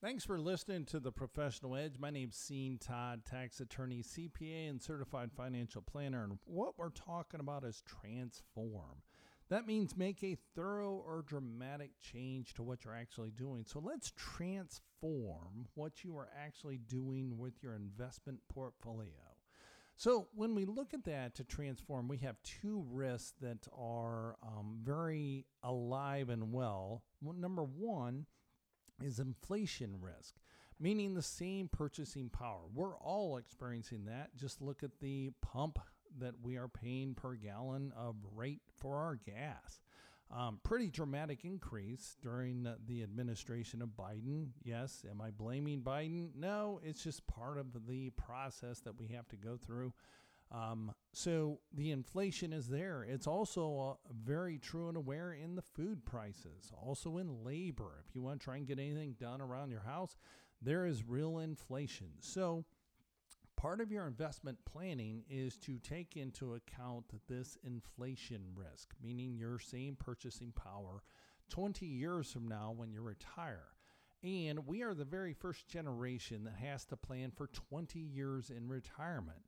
Thanks for listening to the Professional Edge. My name's Sean Todd, tax attorney, CPA, and certified financial planner. And what we're talking about is transform. That means make a thorough or dramatic change to what you're actually doing. So let's transform what you are actually doing with your investment portfolio. So when we look at that to transform, we have two risks that are um, very alive and well. well number one, is inflation risk, meaning the same purchasing power. We're all experiencing that. Just look at the pump that we are paying per gallon of rate for our gas. Um, pretty dramatic increase during the administration of Biden. Yes, am I blaming Biden? No, it's just part of the process that we have to go through um, so the inflation is there. It's also uh, very true and aware in the food prices, also in labor. If you want to try and get anything done around your house, there is real inflation. So part of your investment planning is to take into account this inflation risk, meaning your same purchasing power 20 years from now when you retire. And we are the very first generation that has to plan for 20 years in retirement.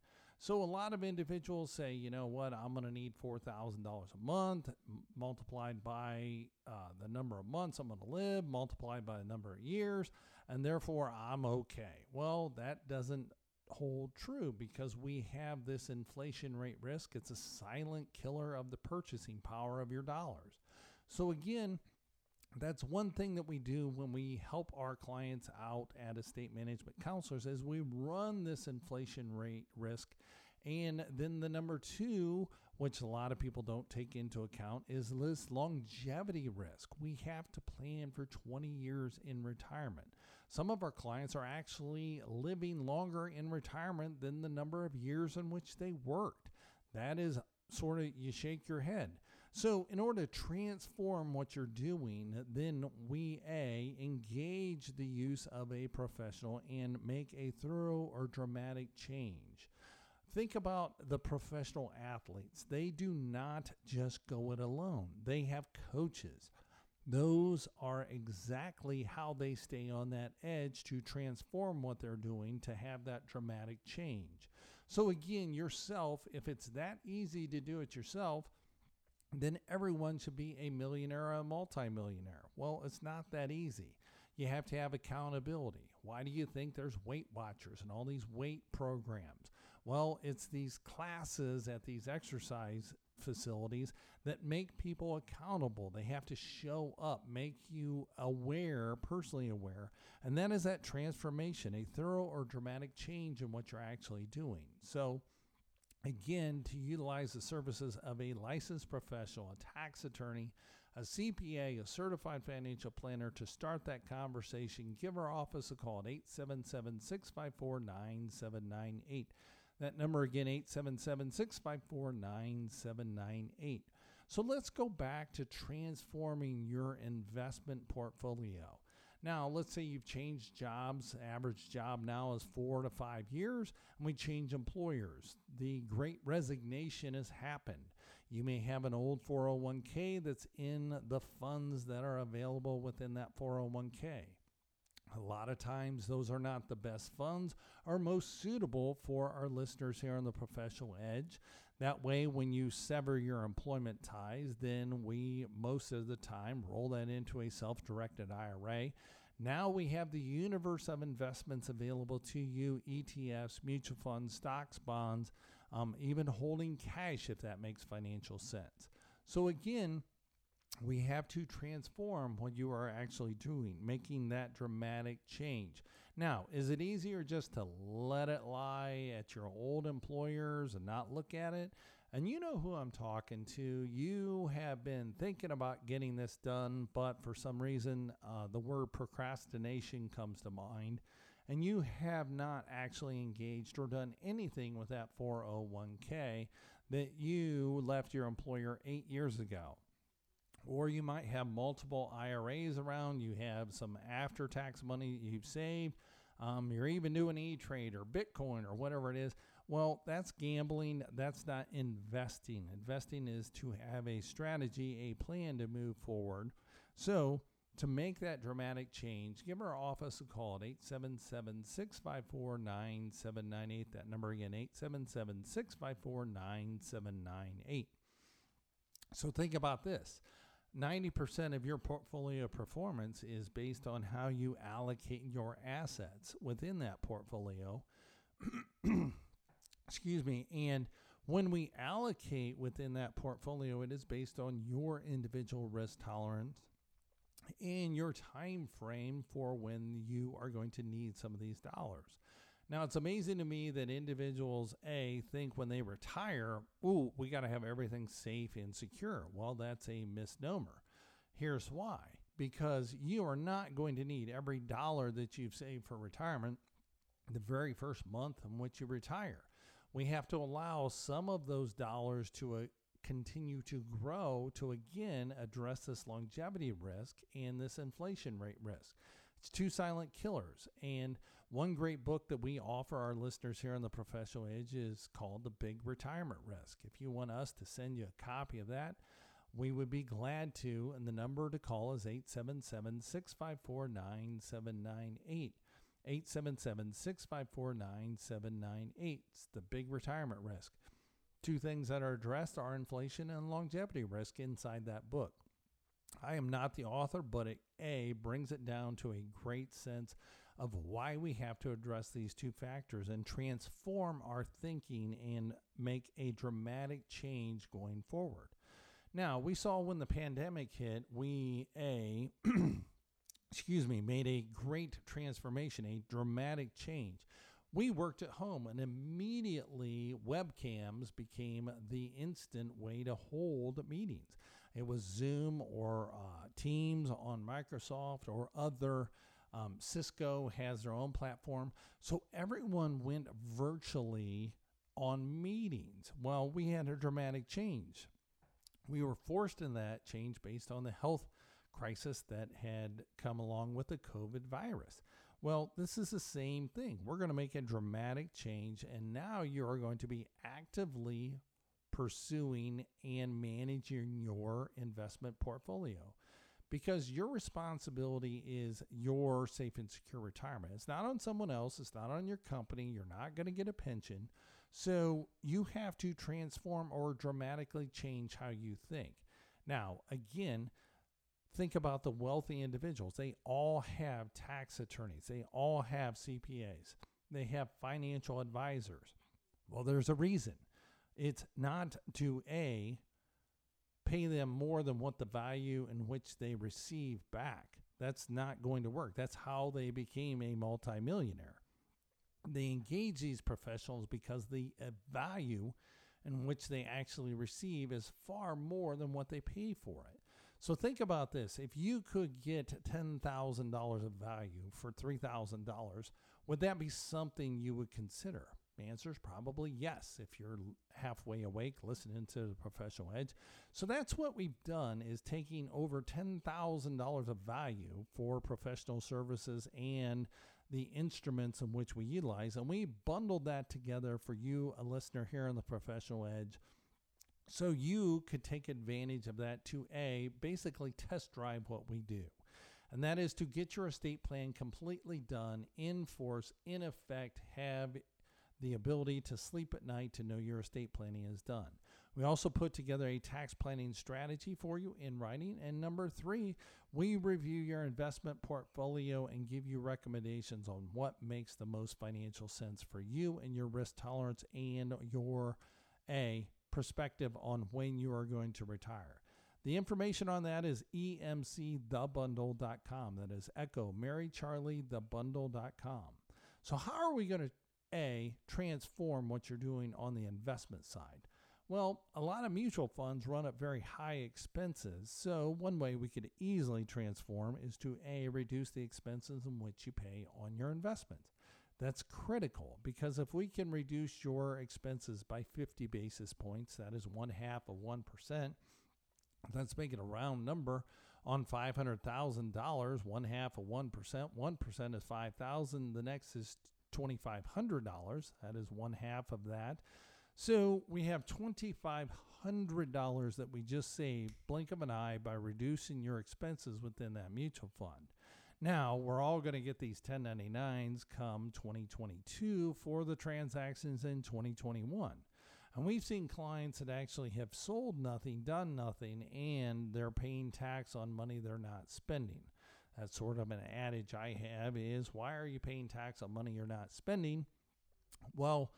So a lot of individuals say, you know what, I'm going to need $4,000 a month multiplied by uh, the number of months I'm going to live, multiplied by the number of years, and therefore I'm okay. Well, that doesn't hold true because we have this inflation rate risk. It's a silent killer of the purchasing power of your dollars. So again, that's one thing that we do when we help our clients out at estate management counselors is we run this inflation rate risk. And then the number two which a lot of people don't take into account is this longevity risk. We have to plan for 20 years in retirement. Some of our clients are actually living longer in retirement than the number of years in which they worked. That is sort of you shake your head. So, in order to transform what you're doing, then we A, engage the use of a professional and make a thorough or dramatic change. Think about the professional athletes. They do not just go it alone, they have coaches. Those are exactly how they stay on that edge to transform what they're doing to have that dramatic change. So, again, yourself, if it's that easy to do it yourself, then everyone should be a millionaire or a multimillionaire. Well, it's not that easy. You have to have accountability. Why do you think there's Weight Watchers and all these weight programs? Well, it's these classes at these exercise facilities that make people accountable. They have to show up, make you aware, personally aware. And that is that transformation, a thorough or dramatic change in what you're actually doing. So, again, to utilize the services of a licensed professional, a tax attorney, a CPA, a certified financial planner to start that conversation, give our office a call at 877 654 9798. That number again, 877 654 9798. So let's go back to transforming your investment portfolio. Now, let's say you've changed jobs. Average job now is four to five years, and we change employers. The great resignation has happened. You may have an old 401k that's in the funds that are available within that 401k. A lot of times, those are not the best funds or most suitable for our listeners here on the professional edge. That way, when you sever your employment ties, then we most of the time roll that into a self directed IRA. Now we have the universe of investments available to you ETFs, mutual funds, stocks, bonds, um, even holding cash if that makes financial sense. So, again, we have to transform what you are actually doing, making that dramatic change. Now, is it easier just to let it lie at your old employers and not look at it? And you know who I'm talking to. You have been thinking about getting this done, but for some reason, uh, the word procrastination comes to mind, and you have not actually engaged or done anything with that 401k that you left your employer eight years ago. Or you might have multiple IRAs around. You have some after tax money you've saved. Um, you're even doing E Trade or Bitcoin or whatever it is. Well, that's gambling. That's not investing. Investing is to have a strategy, a plan to move forward. So, to make that dramatic change, give our office a call at 877 654 9798. That number again, 877 654 9798. So think about this 90% of your portfolio performance is based on how you allocate your assets within that portfolio. Excuse me. And when we allocate within that portfolio, it is based on your individual risk tolerance and your time frame for when you are going to need some of these dollars. Now, it's amazing to me that individuals, A, think when they retire, ooh, we got to have everything safe and secure. Well, that's a misnomer. Here's why because you are not going to need every dollar that you've saved for retirement the very first month in which you retire. We have to allow some of those dollars to uh, continue to grow to again address this longevity risk and this inflation rate risk. It's two silent killers. And one great book that we offer our listeners here on the Professional Edge is called The Big Retirement Risk. If you want us to send you a copy of that, we would be glad to. And the number to call is 877 654 9798. 877 654 9798. It's the big retirement risk. Two things that are addressed are inflation and longevity risk inside that book. I am not the author, but it A brings it down to a great sense of why we have to address these two factors and transform our thinking and make a dramatic change going forward. Now, we saw when the pandemic hit, we a excuse me, made a great transformation, a dramatic change. We worked at home and immediately webcams became the instant way to hold meetings. It was Zoom or uh, Teams on Microsoft or other um, Cisco has their own platform. So everyone went virtually on meetings. Well, we had a dramatic change. We were forced in that change based on the health crisis that had come along with the COVID virus. Well, this is the same thing. We're going to make a dramatic change, and now you're going to be actively pursuing and managing your investment portfolio because your responsibility is your safe and secure retirement. It's not on someone else, it's not on your company. You're not going to get a pension. So you have to transform or dramatically change how you think. Now, again, think about the wealthy individuals. They all have tax attorneys, they all have CPAs, they have financial advisors. Well, there's a reason. It's not to A, pay them more than what the value in which they receive back. That's not going to work. That's how they became a multimillionaire. They engage these professionals because the uh, value in which they actually receive is far more than what they pay for it. So think about this. If you could get $10,000 of value for $3,000, would that be something you would consider? The answer is probably yes if you're halfway awake listening to the professional edge. So that's what we've done is taking over $10,000 of value for professional services and the instruments in which we utilize and we bundled that together for you a listener here on the professional edge so you could take advantage of that to a basically test drive what we do and that is to get your estate plan completely done in force in effect have the ability to sleep at night to know your estate planning is done. We also put together a tax planning strategy for you in writing. And number three, we review your investment portfolio and give you recommendations on what makes the most financial sense for you and your risk tolerance and your A perspective on when you are going to retire. The information on that is emcthebundle.com. That is Echo Mary Charlie thebundle.com. So how are we going to a, transform what you're doing on the investment side? Well, a lot of mutual funds run at very high expenses. So, one way we could easily transform is to A, reduce the expenses in which you pay on your investments. That's critical because if we can reduce your expenses by 50 basis points, that is one half of 1%. Let's make it a round number on $500,000, one half of 1%. 1% is 5,000. The next is $2,500. That is one half of that. So we have $2,500 that we just saved, blink of an eye, by reducing your expenses within that mutual fund. Now, we're all going to get these 1099s come 2022 for the transactions in 2021. And we've seen clients that actually have sold nothing, done nothing, and they're paying tax on money they're not spending. That's sort of an adage I have is why are you paying tax on money you're not spending? Well,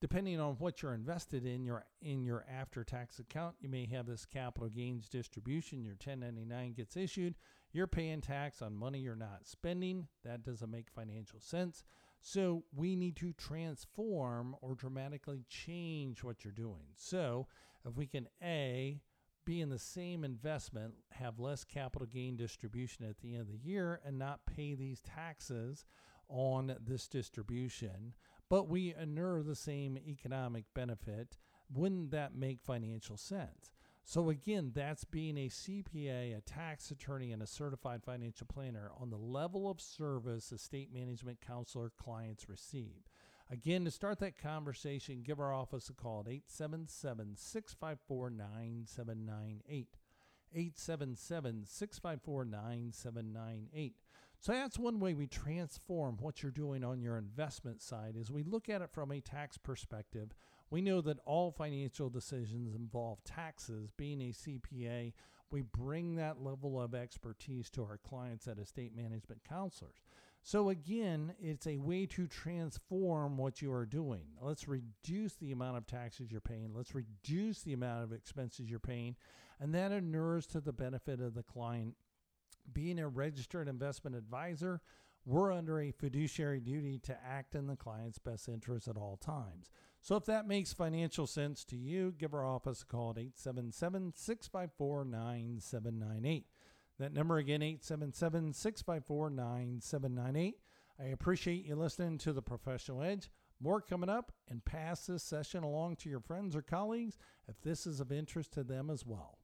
depending on what you're invested in your in your after tax account, you may have this capital gains distribution, your 1099 gets issued, you're paying tax on money you're not spending. That doesn't make financial sense. So we need to transform or dramatically change what you're doing. So if we can A, be in the same investment, have less capital gain distribution at the end of the year, and not pay these taxes on this distribution, but we inure the same economic benefit, wouldn't that make financial sense? So, again, that's being a CPA, a tax attorney, and a certified financial planner on the level of service estate management counselor clients receive. Again, to start that conversation, give our office a call at 877 654 9798. 877 654 9798. So that's one way we transform what you're doing on your investment side is we look at it from a tax perspective we know that all financial decisions involve taxes. Being a CPA, we bring that level of expertise to our clients at estate management counselors. So, again, it's a way to transform what you are doing. Let's reduce the amount of taxes you're paying. Let's reduce the amount of expenses you're paying. And that inures to the benefit of the client. Being a registered investment advisor, we're under a fiduciary duty to act in the client's best interest at all times. So if that makes financial sense to you, give our office a call at 877 654 9798. That number again, 877 654 9798. I appreciate you listening to the Professional Edge. More coming up, and pass this session along to your friends or colleagues if this is of interest to them as well.